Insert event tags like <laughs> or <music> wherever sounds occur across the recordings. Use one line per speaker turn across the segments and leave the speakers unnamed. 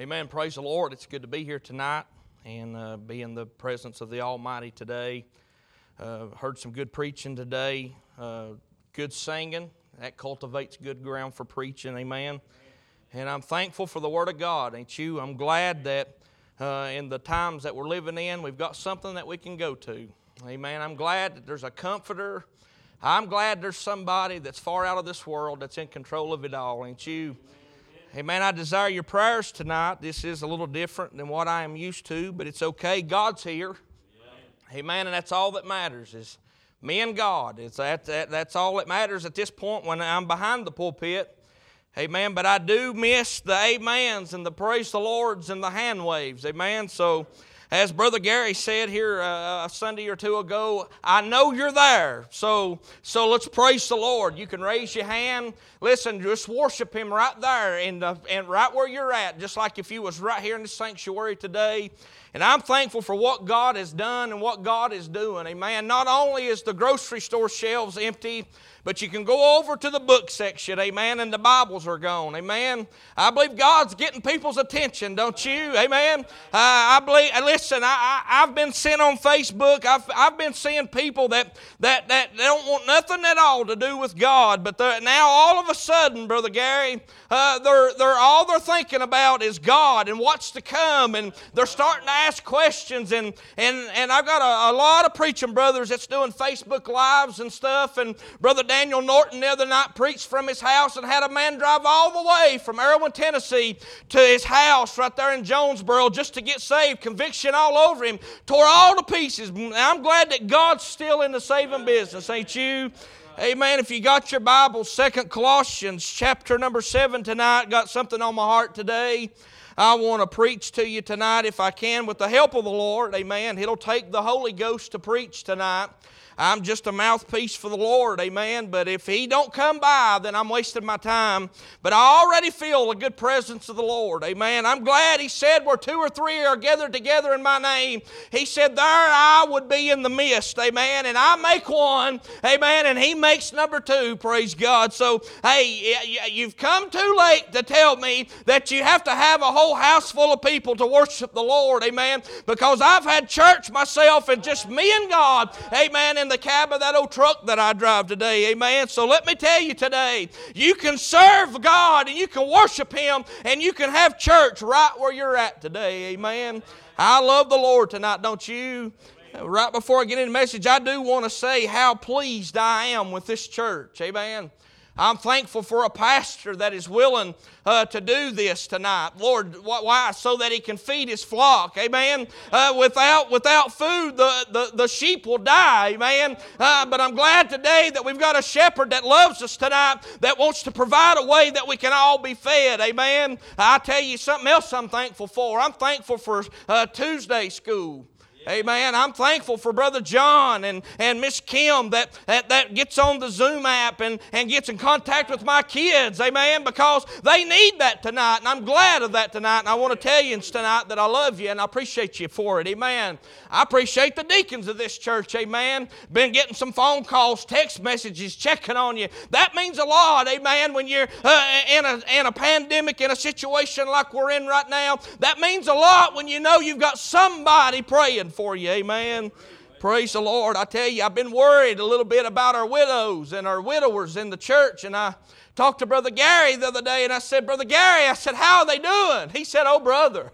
Amen. Praise the Lord. It's good to be here tonight and uh, be in the presence of the Almighty today. Uh, heard some good preaching today, uh, good singing. That cultivates good ground for preaching. Amen. And I'm thankful for the Word of God, ain't you? I'm glad that uh, in the times that we're living in, we've got something that we can go to. Amen. I'm glad that there's a comforter. I'm glad there's somebody that's far out of this world that's in control of it all, ain't you? Amen. I desire your prayers tonight. This is a little different than what I am used to, but it's okay. God's here. Yeah. Amen. And that's all that matters is me and God. It's that, that, that's all that matters at this point when I'm behind the pulpit. Amen. But I do miss the amens and the praise the Lords and the hand waves. Amen. So as Brother Gary said here uh, a Sunday or two ago, I know you're there. So, so let's praise the Lord. You can raise your hand. Listen, just worship Him right there and, and right where you're at, just like if you was right here in the sanctuary today. And I'm thankful for what God has done and what God is doing. Amen. Not only is the grocery store shelves empty, but you can go over to the book section, amen, and the Bibles are gone, amen. I believe God's getting people's attention, don't you, amen? Uh, I believe, listen, I, I, have been sent on Facebook, I've, I've been seeing people that, that, that don't want nothing at all to do with God, but now all of a sudden, Brother Gary, uh, they're, they're, all they're thinking about is God and what's to come, and they're starting to ask questions, and, and, and I've got a, a lot of preaching brothers that's doing Facebook Lives and stuff, and Brother Daniel Norton the other night preached from his house and had a man drive all the way from Erwin, Tennessee to his house right there in Jonesboro just to get saved. Conviction all over him, tore all to pieces. I'm glad that God's still in the saving business, ain't you? Amen. If you got your Bible, Second Colossians chapter number 7 tonight, got something on my heart today. I want to preach to you tonight if I can with the help of the Lord. Amen. It'll take the Holy Ghost to preach tonight. I'm just a mouthpiece for the Lord, amen. But if He don't come by, then I'm wasting my time. But I already feel a good presence of the Lord, amen. I'm glad He said, where two or three are gathered together in my name, He said, there I would be in the midst, amen. And I make one, amen, and He makes number two, praise God. So, hey, you've come too late to tell me that you have to have a whole house full of people to worship the Lord, amen. Because I've had church myself and just me and God, amen. And the cab of that old truck that I drive today. Amen. So let me tell you today, you can serve God and you can worship Him and you can have church right where you're at today. Amen. I love the Lord tonight, don't you? Right before I get into the message, I do want to say how pleased I am with this church. Amen. I'm thankful for a pastor that is willing uh, to do this tonight. Lord, why? So that he can feed his flock. Amen. Uh, without, without food, the, the, the sheep will die. Amen. Uh, but I'm glad today that we've got a shepherd that loves us tonight that wants to provide a way that we can all be fed. Amen. I tell you something else I'm thankful for. I'm thankful for uh, Tuesday school. Amen. I'm thankful for Brother John and, and Miss Kim that, that, that gets on the Zoom app and, and gets in contact with my kids. Amen. Because they need that tonight. And I'm glad of that tonight. And I want to tell you tonight that I love you and I appreciate you for it. Amen. I appreciate the deacons of this church. Amen. Been getting some phone calls, text messages, checking on you. That means a lot. Amen. When you're uh, in, a, in a pandemic, in a situation like we're in right now, that means a lot when you know you've got somebody praying for you. Amen. Praise the Lord. I tell you, I've been worried a little bit about our widows and our widowers in the church, and I talked to Brother Gary the other day, and I said, Brother Gary, I said, how are they doing? He said, Oh, brother.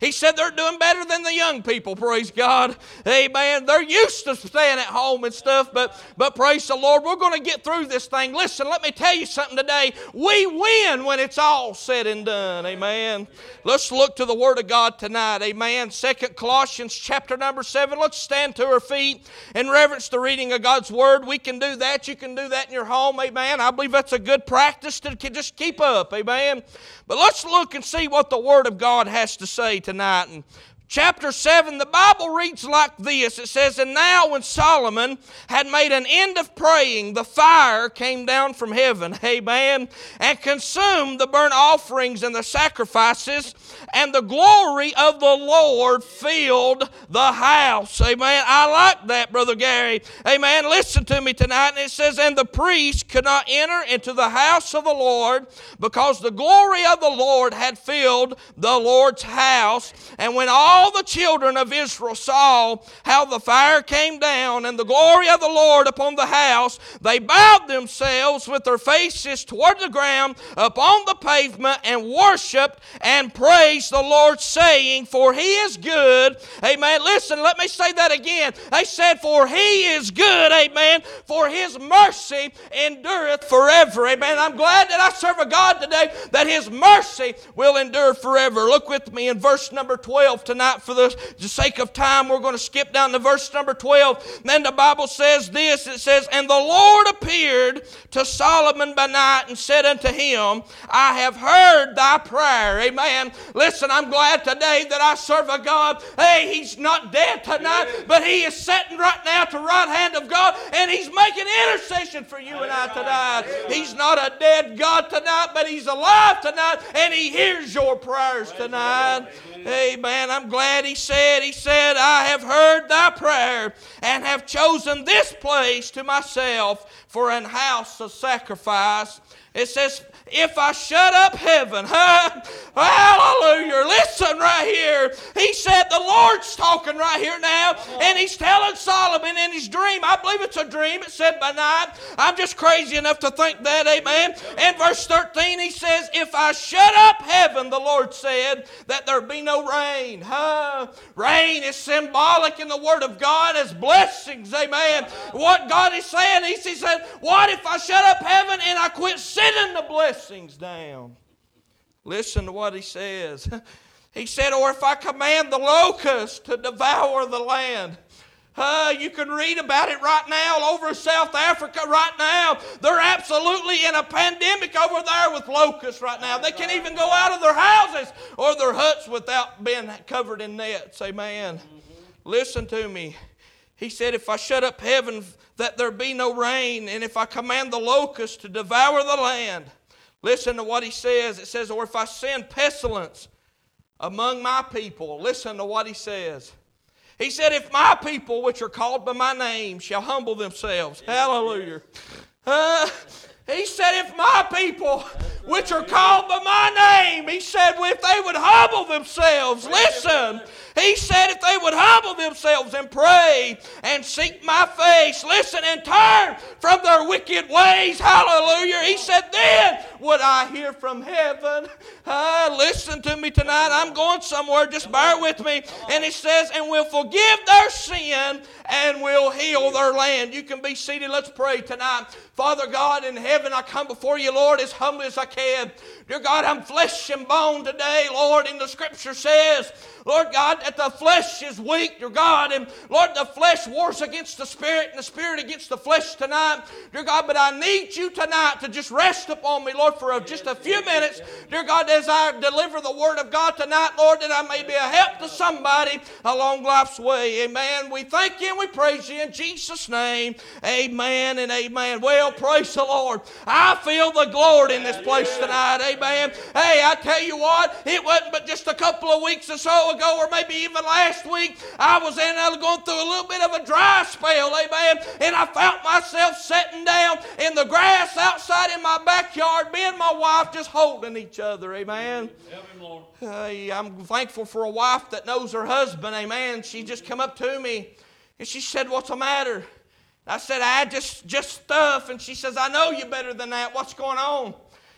He said they're doing better than the young people, praise God. Amen. They're used to staying at home and stuff, but, but praise the Lord, we're going to get through this thing. Listen, let me tell you something today. We win when it's all said and done. Amen. Let's look to the Word of God tonight. Amen. Second Colossians chapter number 7. Let's stand to our feet and reverence the reading of God's Word. We can do that. You can do that in your home. Amen. I believe that's a good practice to just keep up. Amen. But let's look and see what the Word of God has to say tonight. And chapter 7, the Bible reads like this It says, And now when Solomon had made an end of praying, the fire came down from heaven, amen, and consumed the burnt offerings and the sacrifices, and the glory of the Lord filled the house, amen. I like that, Brother Gary, amen. Listen to me tonight, and it says, And the priest could not enter into the house of the Lord because the glory of the Lord had filled the Lord's house, and when all all the children of Israel saw how the fire came down and the glory of the Lord upon the house, they bowed themselves with their faces toward the ground upon the pavement and worshiped and praised the Lord, saying, For he is good. Amen. Listen, let me say that again. They said, For he is good. Amen. For his mercy endureth forever. Amen. I'm glad that I serve a God today that his mercy will endure forever. Look with me in verse number 12 tonight tonight for the sake of time. We're going to skip down to verse number 12. Then the Bible says this it says, And the Lord appeared to Solomon by night and said unto him, I have heard thy prayer. Amen. Listen, I'm glad today that I serve a God. Hey, he's not dead tonight, but he is sitting right now to right hand of God and he's making intercession for you and I tonight. He's not a dead God tonight, but he's alive tonight and he hears your prayers tonight. Amen. I'm glad he said, He said, I have heard thy prayer and have chosen this place to myself for an house of sacrifice. It says, if I shut up heaven. <laughs> Huh? hallelujah. Listen right here. He said, The Lord's talking right here now, and he's telling Solomon in his dream. I believe it's a dream. It said by night. I'm just crazy enough to think that. Amen. In verse 13, he says, If I shut up heaven, the Lord said, that there be no rain. Huh? Rain is symbolic in the Word of God as blessings. Amen. What God is saying, he said, What if I shut up heaven and I quit sending the blessings? Blessings down. Listen to what he says. <laughs> He said, Or if I command the locust to devour the land. Uh, you can read about it right now over South Africa right now. They're absolutely in a pandemic over there with locusts right now. They can't even go out of their houses or their huts without being covered in nets. Amen. Mm-hmm. Listen to me. He said, If I shut up heaven that there be no rain, and if I command the locusts to devour the land, Listen to what he says. It says, Or if I send pestilence among my people, listen to what he says. He said, If my people, which are called by my name, shall humble themselves, hallelujah. Uh, he said, If my people, which are called by my name, he said, if they would humble themselves, listen. He said if they would humble themselves and pray and seek my face, listen, and turn from their wicked ways, hallelujah. He said, then would I hear from heaven. Uh, listen to me tonight. I'm going somewhere. Just bear with me. And he says, and will forgive their sin and will heal their land. You can be seated. Let's pray tonight. Father God in heaven, I come before you, Lord, as humbly as I can. Dear God, I'm flesh and bone today, Lord, and the scripture says, Lord God, that the flesh is weak, dear God, and Lord, the flesh wars against the spirit and the spirit against the flesh tonight, dear God, but I need you tonight to just rest upon me, Lord, for just a few minutes, dear God, as I deliver the word of God tonight, Lord, that I may be a help to somebody along life's way. Amen. We thank you and we praise you in Jesus' name. Amen and amen. Well, praise the Lord. I feel the glory in this place tonight. Amen. Hey, I tell you what, it wasn't but just a couple of weeks or so ago, or maybe even last week, I was in, I was going through a little bit of a dry spell, amen, and I found myself sitting down in the grass outside in my backyard, me and my wife just holding each other, amen. Hey, I'm thankful for a wife that knows her husband, amen. She just come up to me and she said, What's the matter? I said, I just just stuff. And she says, I know you better than that. What's going on?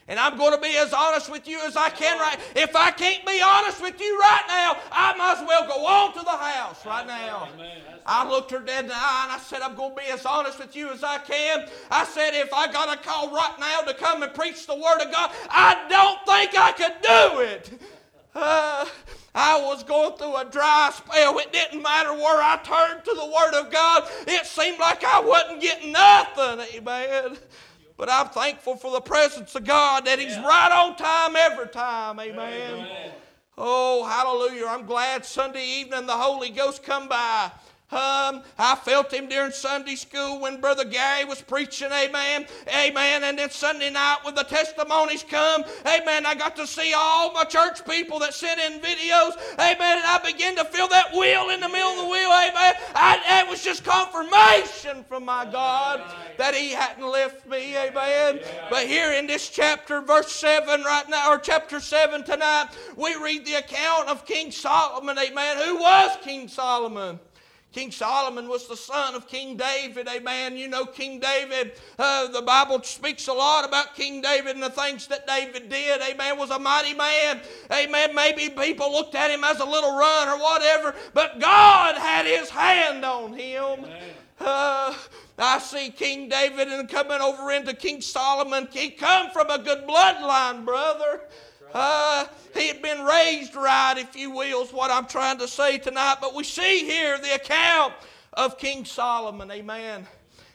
And I'm going to be as honest with you as I can right. If I can't be honest with you right now, I might as well go on to the house right now. I looked her dead in the eye and I said, I'm going to be as honest with you as I can. I said, if I got a call right now to come and preach the Word of God, I don't think I could do it. Uh, <sighs> I was going through a dry spell. It didn't matter where I turned to the Word of God. It seemed like I wasn't getting nothing. Amen. But I'm thankful for the presence of God that He's yeah. right on time every time. Amen. Amen. Oh, hallelujah. I'm glad Sunday evening the Holy Ghost come by. Um, I felt him during Sunday school when Brother Gary was preaching, amen, amen. And then Sunday night when the testimonies come, amen, I got to see all my church people that sent in videos, amen, and I began to feel that wheel in the middle of the wheel, amen. I, it was just confirmation from my God that he hadn't left me, amen. But here in this chapter, verse 7 right now, or chapter 7 tonight, we read the account of King Solomon, amen. Who was King Solomon? King Solomon was the son of King David. Amen. You know, King David, uh, the Bible speaks a lot about King David and the things that David did. Amen. Was a mighty man. Amen. Maybe people looked at him as a little run or whatever, but God had his hand on him. Uh, I see King David and coming over into King Solomon. He come from a good bloodline, brother. Uh, he had been raised right, if you will, is what I'm trying to say tonight. But we see here the account of King Solomon. Amen.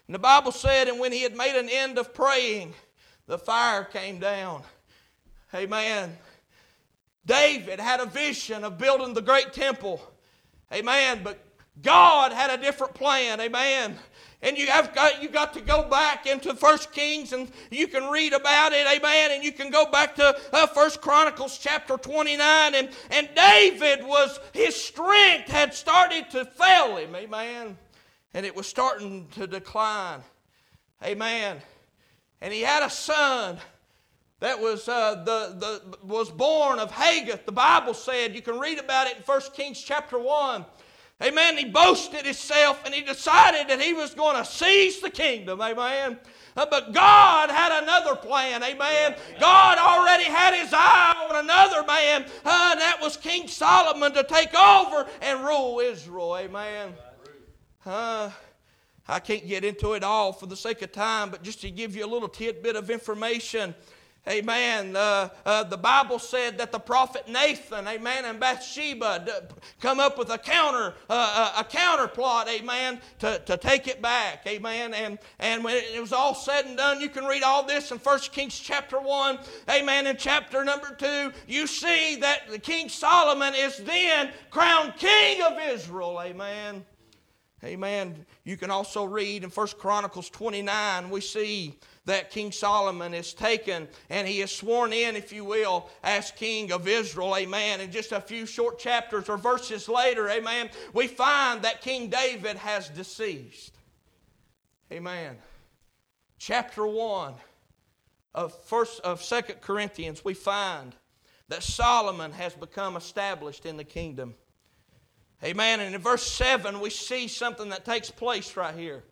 And the Bible said, and when he had made an end of praying, the fire came down. Amen. David had a vision of building the great temple. Amen. But God had a different plan. Amen. And you have got you got to go back into First Kings and you can read about it, amen. And you can go back to uh, First Chronicles chapter 29. And, and David was his strength had started to fail him, amen. And it was starting to decline. Amen. And he had a son that was uh, the, the was born of Haggith. The Bible said you can read about it in First Kings chapter one. Amen. He boasted himself and he decided that he was going to seize the kingdom. Amen. Uh, but God had another plan. Amen. God already had his eye on another man, uh, and that was King Solomon to take over and rule Israel. Amen. Uh, I can't get into it all for the sake of time, but just to give you a little tidbit of information. Amen. Uh, uh, the Bible said that the prophet Nathan, amen, and Bathsheba come up with a counter, uh, uh, a counter plot, amen, to, to take it back, amen. And, and when it was all said and done, you can read all this in 1 Kings chapter 1, amen. In chapter number 2, you see that the King Solomon is then crowned king of Israel, amen. Amen. You can also read in 1 Chronicles 29, we see that King Solomon is taken and he is sworn in, if you will, as king of Israel. Amen. And just a few short chapters or verses later, amen, we find that King David has deceased. Amen. Chapter 1 of first of Second Corinthians, we find that Solomon has become established in the kingdom. Amen. And in verse 7, we see something that takes place right here.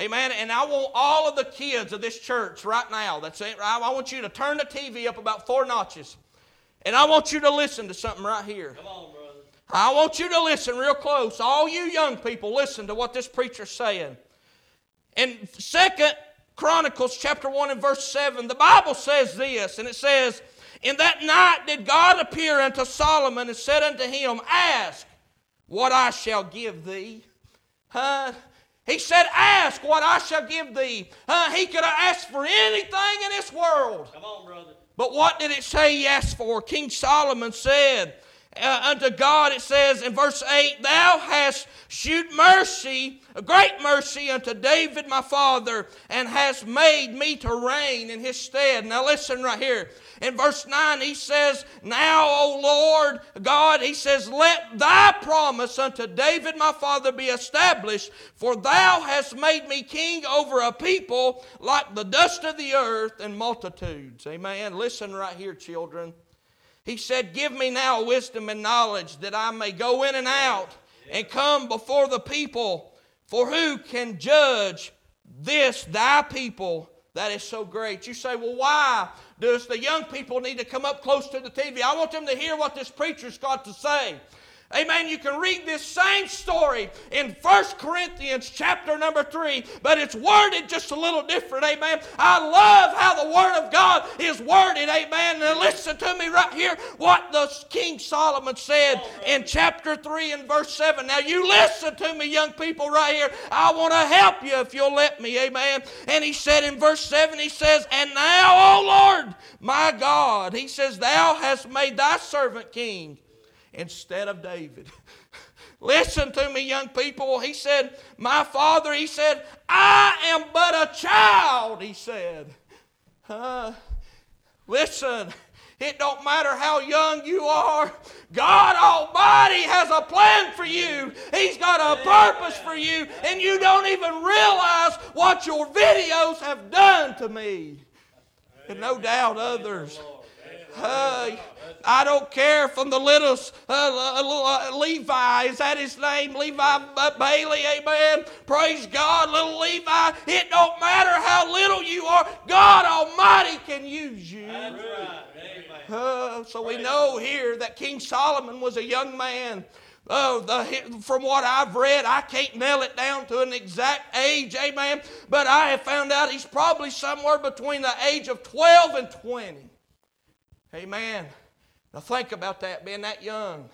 Amen. And I want all of the kids of this church right now, that's it, I want you to turn the TV up about four notches. And I want you to listen to something right here. Come on, brother. I want you to listen real close. All you young people, listen to what this preacher's saying. In Second Chronicles chapter 1 and verse 7, the Bible says this, and it says, In that night did God appear unto Solomon and said unto him, Ask what I shall give thee. Huh? He said, Ask what I shall give thee. Uh, he could have asked for anything in this world. Come on, brother. But what did it say he asked for? King Solomon said, uh, unto God, it says in verse 8, Thou hast shewed mercy, a great mercy unto David my father, and hast made me to reign in his stead. Now listen right here. In verse 9, he says, Now, O Lord God, he says, Let thy promise unto David my father be established, for thou hast made me king over a people like the dust of the earth and multitudes. Amen. Listen right here, children. He said, Give me now wisdom and knowledge that I may go in and out and come before the people. For who can judge this thy people that is so great? You say, Well, why? Does the young people need to come up close to the TV? I want them to hear what this preacher's got to say. Amen. You can read this same story in 1 Corinthians chapter number 3, but it's worded just a little different. Amen. I love how the Word of God is worded. Amen. And listen to me right here what the King Solomon said in chapter 3 and verse 7. Now, you listen to me, young people, right here. I want to help you if you'll let me. Amen. And he said in verse 7, he says, And now, O Lord, my God, he says, Thou hast made thy servant king instead of David. <laughs> Listen to me, young people. He said, My father, he said, I am but a child, he said. Uh, listen, it don't matter how young you are. God Almighty has a plan for you. He's got a purpose for you, and you don't even realize what your videos have done to me. And no doubt others. Uh, I don't care from the little uh, uh, Levi, is that his name? Levi uh, Bailey, amen. Praise God, little Levi. It don't matter how little you are, God Almighty can use you. Uh, so we know here that King Solomon was a young man. Oh, the, from what I've read, I can't nail it down to an exact age, amen. But I have found out he's probably somewhere between the age of 12 and 20. Amen. Now think about that, being that young.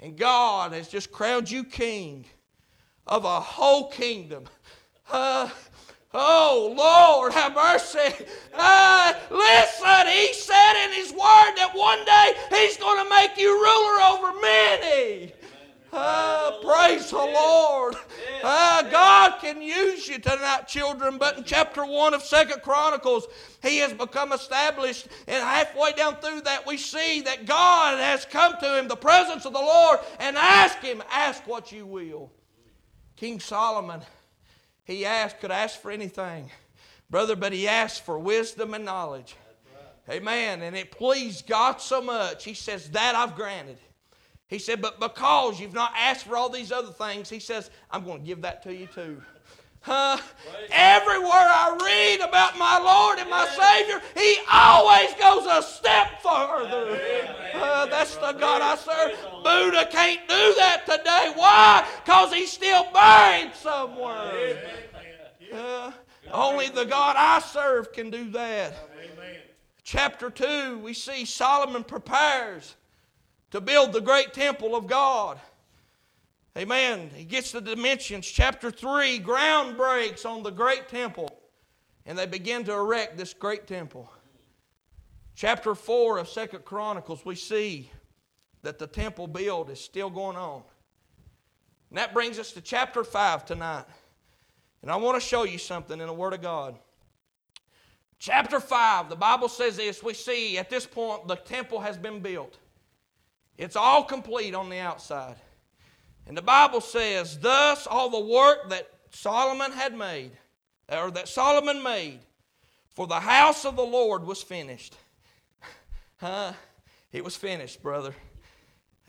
And God has just crowned you king of a whole kingdom. Uh, oh, Lord, have mercy. Uh, listen, He said in His Word that one day He's going to make you ruler over many. Uh, praise the Lord. Uh, God can use you tonight, children. But in chapter 1 of Second Chronicles, he has become established. And halfway down through that, we see that God has come to him, the presence of the Lord, and ask him, Ask what you will. King Solomon, he asked, could ask for anything, brother, but he asked for wisdom and knowledge. Amen. And it pleased God so much, he says, That I've granted. He said, But because you've not asked for all these other things, he says, I'm going to give that to you too. Uh, everywhere I read about my Lord and my Savior, He always goes a step further. Uh, that's the God I serve. Buddha can't do that today. Why? Because he's still buried somewhere. Uh, only the God I serve can do that. Chapter 2, we see Solomon prepares to build the great temple of God. Amen. He gets the dimensions. Chapter 3 ground breaks on the great temple, and they begin to erect this great temple. Chapter 4 of Second Chronicles, we see that the temple build is still going on. And that brings us to chapter 5 tonight. And I want to show you something in the Word of God. Chapter 5, the Bible says this. We see at this point the temple has been built. It's all complete on the outside. And the Bible says, Thus all the work that Solomon had made, or that Solomon made, for the house of the Lord was finished. <laughs> huh? It was finished, brother.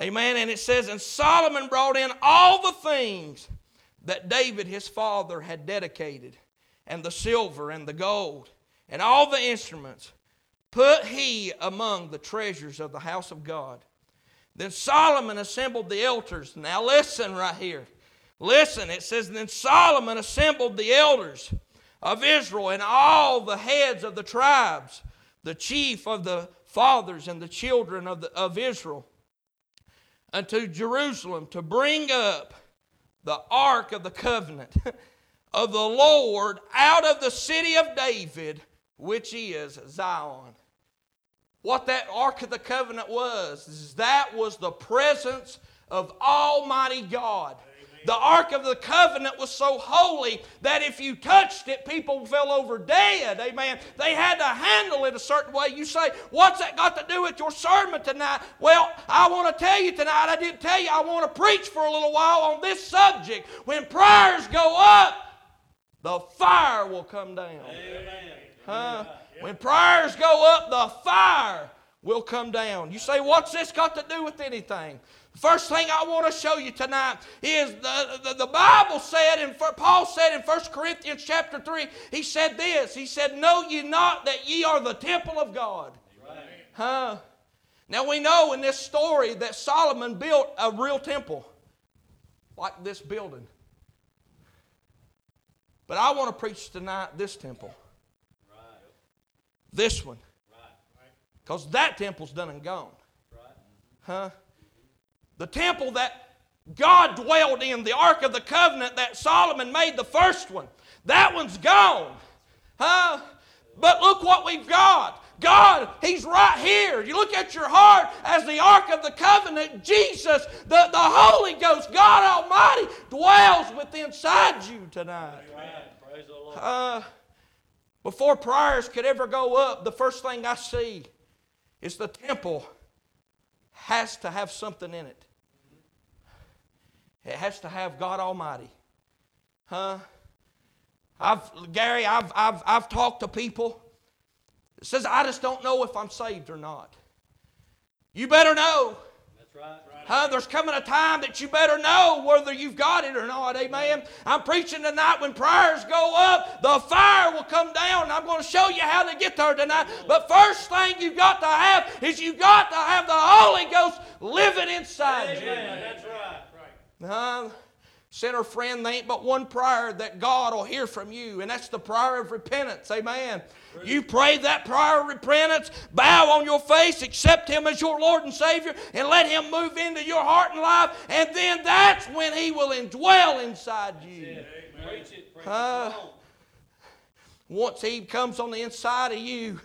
Amen. And it says, And Solomon brought in all the things that David his father had dedicated, and the silver and the gold, and all the instruments, put he among the treasures of the house of God. Then Solomon assembled the elders. Now listen right here. Listen, it says, Then Solomon assembled the elders of Israel and all the heads of the tribes, the chief of the fathers and the children of, the, of Israel, unto Jerusalem to bring up the ark of the covenant of the Lord out of the city of David, which is Zion what that Ark of the Covenant was. Is that was the presence of Almighty God. The Ark of the Covenant was so holy that if you touched it, people fell over dead. Amen. They had to handle it a certain way. You say, What's that got to do with your sermon tonight? Well, I want to tell you tonight, I didn't tell you, I want to preach for a little while on this subject. When prayers go up, the fire will come down. Amen. Huh? When prayers go up, the fire will come down. You say, what's this got to do with anything? First thing I want to show you tonight is the, the, the, Bible said, and Paul said in 1 Corinthians chapter 3, he said this. He said, Know ye not that ye are the temple of God? Huh? Now we know in this story that Solomon built a real temple like this building. But I want to preach tonight this temple. This one. Because that temple's done and gone. Huh? The temple that God dwelled in, the Ark of the Covenant that Solomon made, the first one, that one's gone. Huh? But look what we've got. God, He's right here. You look at your heart as the Ark of the Covenant, Jesus, the, the Holy Ghost, God Almighty, dwells within inside you tonight. Amen. Praise the Lord. Uh, before prayers could ever go up, the first thing I see is the temple has to have something in it. It has to have God Almighty. Huh? I've, Gary, I've, I've, I've talked to people that says, I just don't know if I'm saved or not. You better know. Right. Huh? There's coming a time that you better know whether you've got it or not. Amen. I'm preaching tonight when prayers go up, the fire will come down. I'm going to show you how to get there tonight. But first thing you've got to have is you've got to have the Holy Ghost living inside Amen. you. That's right. Huh? Sinner friend, there ain't but one prayer that God will hear from you, and that's the prayer of repentance. Amen. You pray that prayer of repentance, bow on your face, accept Him as your Lord and Savior, and let Him move into your heart and life, and then that's when He will indwell inside you. Uh, once He comes on the inside of you,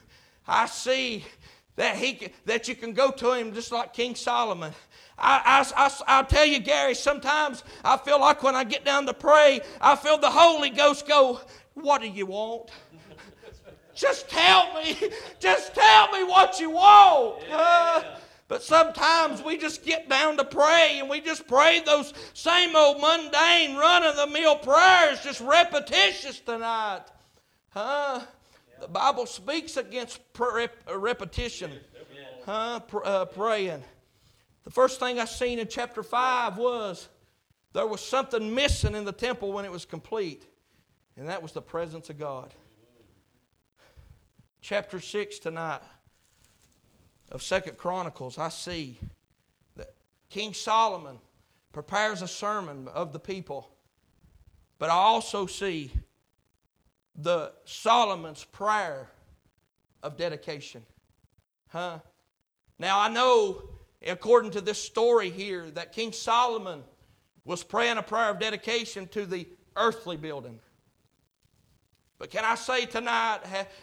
I see that, he, that you can go to Him just like King Solomon. I, I, I, I'll tell you, Gary, sometimes I feel like when I get down to pray, I feel the Holy Ghost go, What do you want? Just tell me. <laughs> Just tell me what you want. Yeah. Uh, <laughs> but sometimes we just get down to pray and we just pray those same old mundane, run of the mill prayers, just repetitious tonight. Huh? The Bible speaks against repetition. Huh? Uh, praying. The first thing I seen in chapter 5 was there was something missing in the temple when it was complete, and that was the presence of God. Chapter 6 tonight of Second Chronicles, I see that King Solomon prepares a sermon of the people, but I also see the Solomon's prayer of dedication. Huh? Now I know according to this story here, that King Solomon was praying a prayer of dedication to the earthly building. But can I say tonight,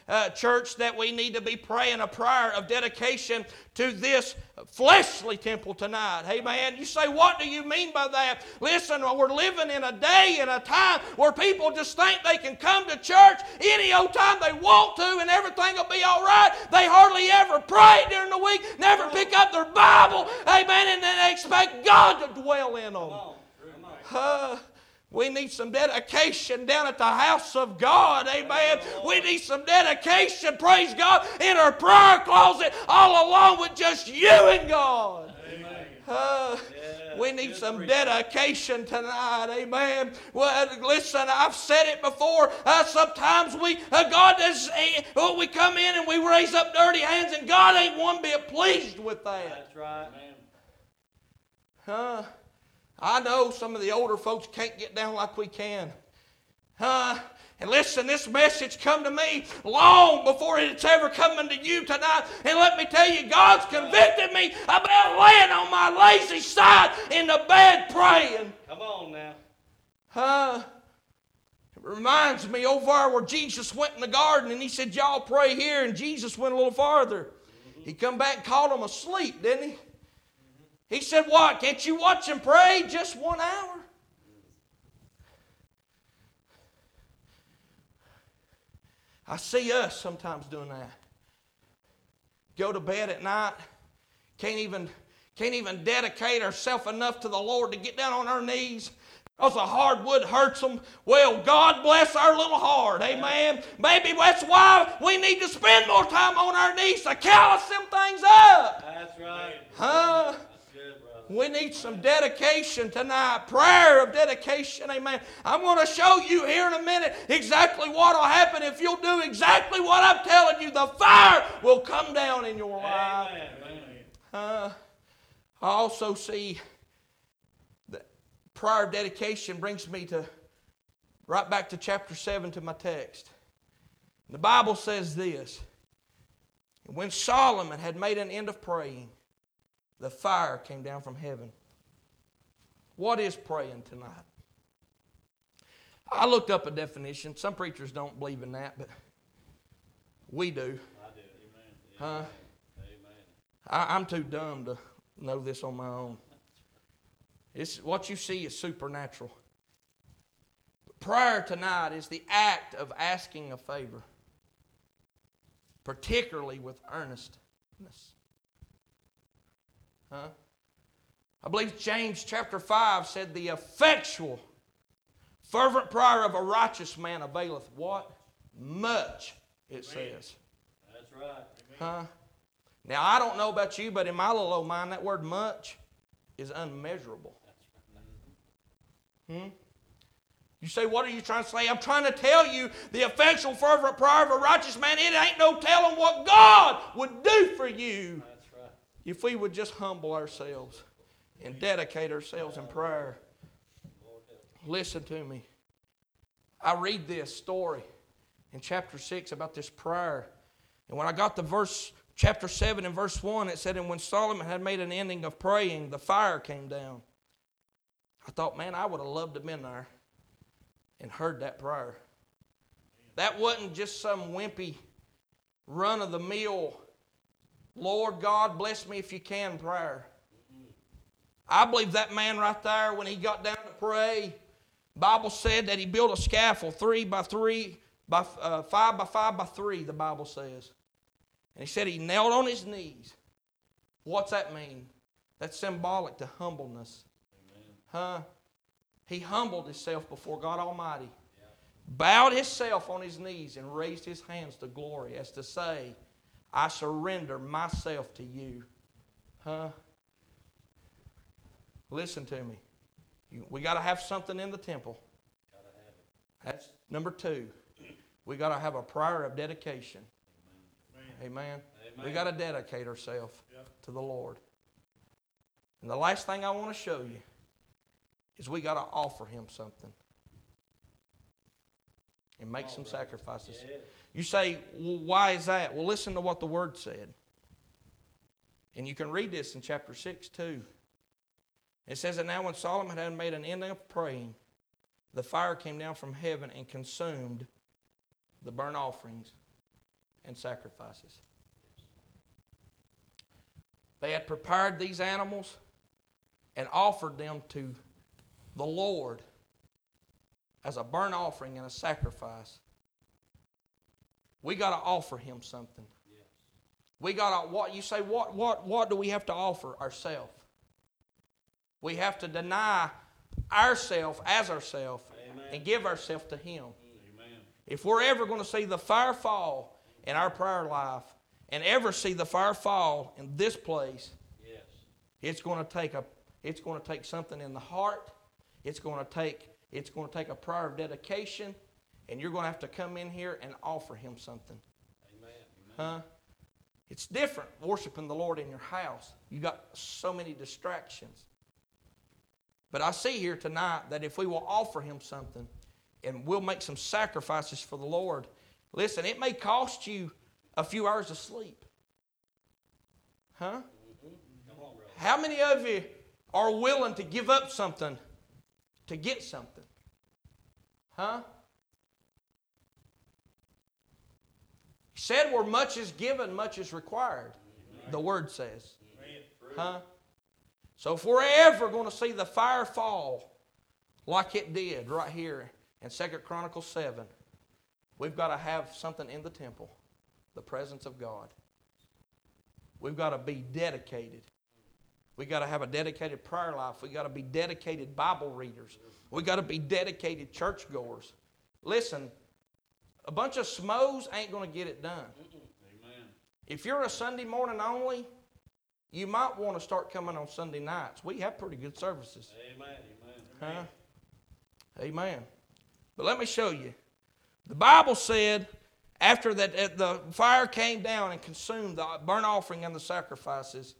uh, church, that we need to be praying a prayer of dedication to this fleshly temple tonight? Amen. You say, what do you mean by that? Listen, we're living in a day and a time where people just think they can come to church any old time they want to and everything will be all right. They hardly ever pray during the week, never pick up their Bible, amen, and then they expect God to dwell in them. Uh, we need some dedication down at the house of God. Amen. We need some dedication, praise God, in our prayer closet all along with just you and God. Uh, we need some dedication tonight. Amen. Well, listen, I've said it before. Uh, sometimes we, uh, God does, uh, we come in and we raise up dirty hands, and God ain't one bit pleased with that.
That's right.
Huh? I know some of the older folks can't get down like we can. Huh? And listen, this message come to me long before it's ever coming to you tonight. And let me tell you, God's convicted me about laying on my lazy side in the bed praying.
Come on now.
Huh? It reminds me over where Jesus went in the garden and he said, Y'all pray here, and Jesus went a little farther. He come back and called them asleep, didn't he? He said, What? Can't you watch and pray just one hour? I see us sometimes doing that. Go to bed at night, can't even, can't even dedicate ourselves enough to the Lord to get down on our knees because the hardwood hurts them. Well, God bless our little heart. Amen. Maybe that's why we need to spend more time on our knees to callous them things
up. That's right.
Huh? We need some dedication tonight, prayer of dedication. Amen. I'm going to show you here in a minute exactly what will happen if you'll do exactly what I'm telling you. The fire will come down in your life. Amen. Uh, I also see that prior dedication brings me to right back to chapter 7 to my text. The Bible says this When Solomon had made an end of praying, the fire came down from heaven. What is praying tonight? I looked up a definition. Some preachers don't believe in that, but we do.
I do. Amen.
Huh?
Amen.
I, I'm too dumb to know this on my own. It's, what you see is supernatural. Prayer tonight is the act of asking a favor, particularly with earnestness. Huh? I believe James chapter 5 said, The effectual, fervent prayer of a righteous man availeth what? Much, it says.
That's right.
Huh? Now, I don't know about you, but in my little old mind, that word much is unmeasurable. Hmm? You say, what are you trying to say? I'm trying to tell you the effectual, fervent prayer of a righteous man, it ain't no telling what God would do for you. If we would just humble ourselves and dedicate ourselves in prayer. Listen to me. I read this story in chapter 6 about this prayer. And when I got to verse chapter 7 and verse 1, it said, And when Solomon had made an ending of praying, the fire came down. I thought, man, I would have loved to have been there and heard that prayer. That wasn't just some wimpy, run of the mill, Lord God, bless me if you can prayer. I believe that man right there, when he got down to pray, Bible said that he built a scaffold three by three, by uh, five by five by three. The Bible says, and he said he knelt on his knees. What's that mean? That's symbolic to humbleness, huh? He humbled himself before God Almighty, bowed himself on his knees, and raised his hands to glory, as to say, "I surrender myself to you," huh? Listen to me. You- We got to have something in the temple.
Gotta have it.
That's number two. We got to have a prayer of dedication. Amen. We got to dedicate ourselves to the Lord. And the last thing I want to show you is we got to offer Him something and make some sacrifices.
Yeah.
You say, well, why is that? Well, listen to what the Word said. And you can read this in chapter 6 too. It says that now when Solomon had made an end of praying, the fire came down from heaven and consumed the burnt offerings and sacrifices. They had prepared these animals and offered them to the Lord as a burnt offering and a sacrifice. We got to offer him something.
Yes.
We got to what you say what what what do we have to offer ourselves? We have to deny ourselves as ourselves and give ourselves to him.
Amen.
If we're ever going to see the fire fall in our prayer life and ever see the fire fall in this place,
Yes.
it's going to take a it's going to take something in the heart. It's going to take it's going to take a prayer of dedication and you're going to have to come in here and offer him something.
Amen.
Huh? It's different worshiping the Lord in your house. You got so many distractions. But I see here tonight that if we will offer Him something and we'll make some sacrifices for the Lord, listen, it may cost you a few hours of sleep. Huh?
Mm-hmm. On.
How many of you are willing to give up something to get something? Huh? He said, where much is given, much is required. The word says. Huh? So if we're ever going to see the fire fall like it did right here in Second Chronicles 7, we've got to have something in the temple, the presence of God. We've got to be dedicated. We've got to have a dedicated prayer life. We've got to be dedicated Bible readers. We've got to be dedicated churchgoers. Listen, a bunch of smos ain't going to get it done.
Amen.
If you're a Sunday morning only, you might want to start coming on Sunday nights. We have pretty good services.
Amen. Amen.
Huh? Amen. But let me show you. The Bible said after that uh, the fire came down and consumed the burnt offering and the sacrifices,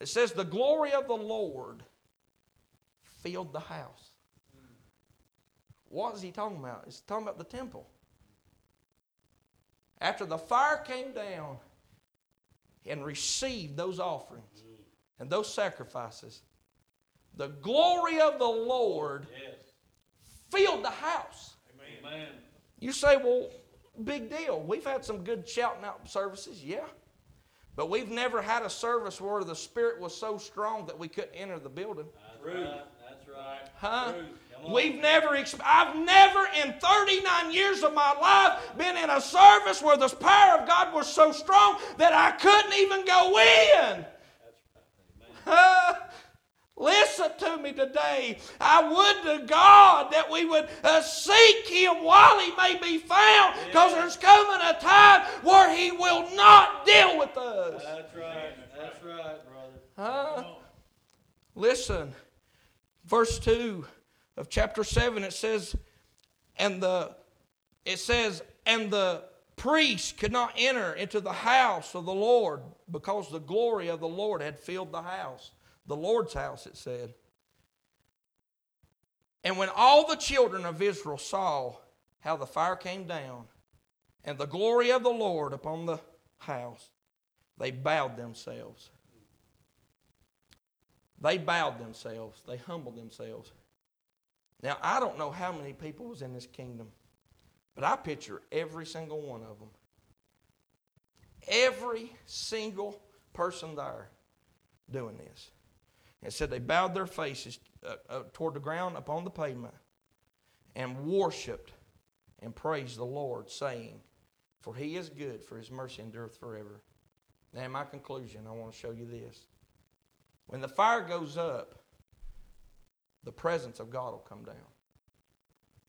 It says, The glory of the Lord filled the house. What is he talking about? He's talking about the temple. After the fire came down and received those offerings and those sacrifices, the glory of the Lord
Yes.
filled the house.
Amen.
You say, well, big deal. We've had some good shouting out services, yeah. But we've never had a service where the Spirit was so strong that we couldn't enter the building.
That's right. That's right.
Huh? We've never, I've never in 39 years of my life been in a service where the power of God was so strong that I couldn't even go in. <laughs> Listen to me today. I would to God that we would uh, seek Him while He may be found, because there's coming a time where He will not deal with us.
That's right. That's right, brother.
Huh? Listen, verse 2 of chapter 7, it says, and the it says, and the priest could not enter into the house of the Lord because the glory of the Lord had filled the house. The Lord's house, it said. And when all the children of Israel saw how the fire came down and the glory of the Lord upon the house, they bowed themselves. They bowed themselves. They humbled themselves. Now, I don't know how many people was in this kingdom, but I picture every single one of them. Every single person there doing this. It said they bowed their faces uh, uh, toward the ground upon the pavement and worshiped and praised the Lord, saying, For he is good, for his mercy endureth forever. Now, in my conclusion, I want to show you this. When the fire goes up, the presence of God will come down.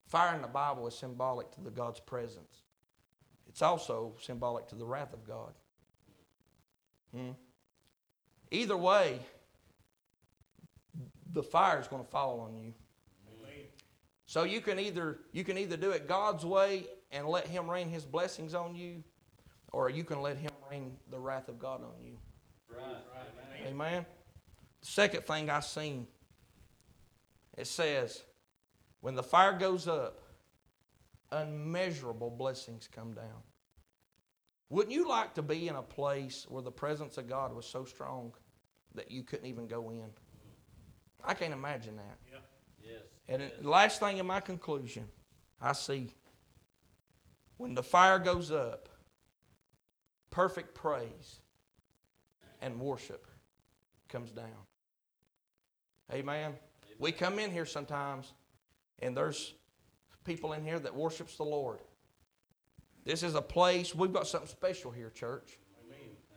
Fire in the Bible is symbolic to the God's presence. It's also symbolic to the wrath of God. Hmm? Either way, the fire is going to fall on you. So you can either you can either do it God's way and let Him rain His blessings on you, or you can let Him rain the wrath of God on you.
Right. Right.
Amen. The second thing I seen, it says, when the fire goes up, unmeasurable blessings come down. Wouldn't you like to be in a place where the presence of God was so strong that you couldn't even go in? I can't imagine that. Yeah.
Yes.
And it- the last thing in my conclusion, I see when the fire goes up, perfect praise and worship comes down. Amen. We come in here sometimes and there's people in here that worships the Lord. This is a place, we've got something special here, church.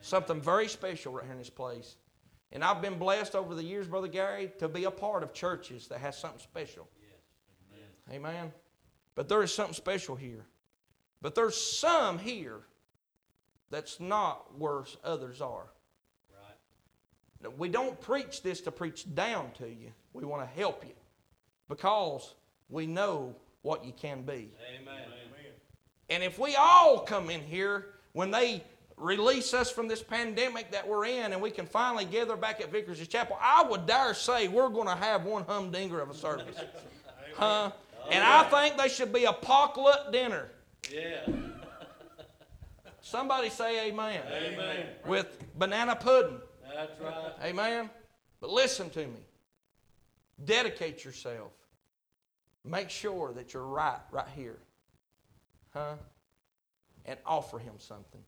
Something very special right here in this place. And I've been blessed over the years, Brother Gary, to be a part of churches that has something special. Amen. But there is something special here. But there's some here that's not where others are.
Right.
We don't preach this to preach down to you. We want to help you because we know what you can be.
Amen.
And if we all come in here when they release us from this pandemic that we're in and we can finally gather back at Vickers Chapel, I would dare say we're going to have one humdinger of a service. Huh? And I think they should be a potluck dinner.
Yeah. <laughs>
Somebody say amen.
Amen.
With banana pudding.
That's right.
Amen. But listen to me. Dedicate yourself. Make sure that you're right right here. Huh? And offer him something.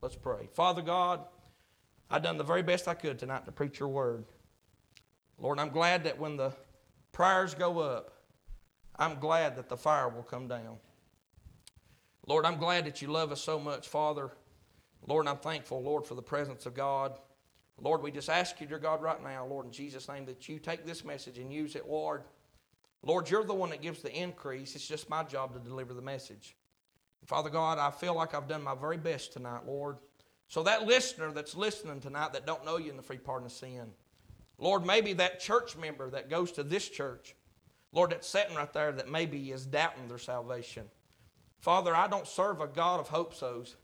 Let's pray. Father God, I've done the very best I could tonight to preach your word. Lord, I'm glad that when the prayers go up, I'm glad that the fire will come down. Lord, I'm glad that you love us so much, Father. Lord, I'm thankful, Lord, for the presence of God. Lord, we just ask you, dear God, right now, Lord, in Jesus' name, that you take this message and use it, Lord. Lord, you're the one that gives the increase. It's just my job to deliver the message. Father God, I feel like I've done my very best tonight, Lord. So that listener that's listening tonight that don't know you in the free pardon of sin, Lord, maybe that church member that goes to this church, Lord, that's sitting right there that maybe is doubting their salvation. Father, I don't serve a God of hope so's.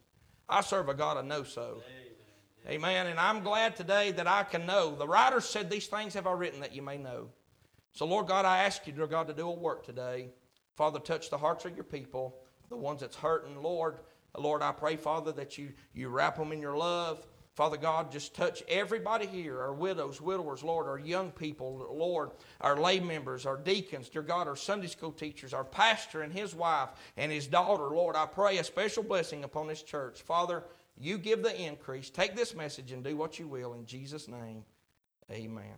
I serve a God of know so. Amen. And I'm glad today that I can know. The writer said, These things have I written that you may know. So, Lord God, I ask you, dear God, to do a work today. Father, touch the hearts of your people, the ones that's hurting. Lord, Lord, I pray, Father, that you, you wrap them in your love. Father God, just touch everybody here, our widows, widowers, Lord, our young people, Lord, our lay members, our deacons, dear God, our Sunday school teachers, our pastor and his wife and his daughter, Lord. I pray a special blessing upon this church. Father, you give the increase. Take this message and do what you will. In Jesus' name, amen.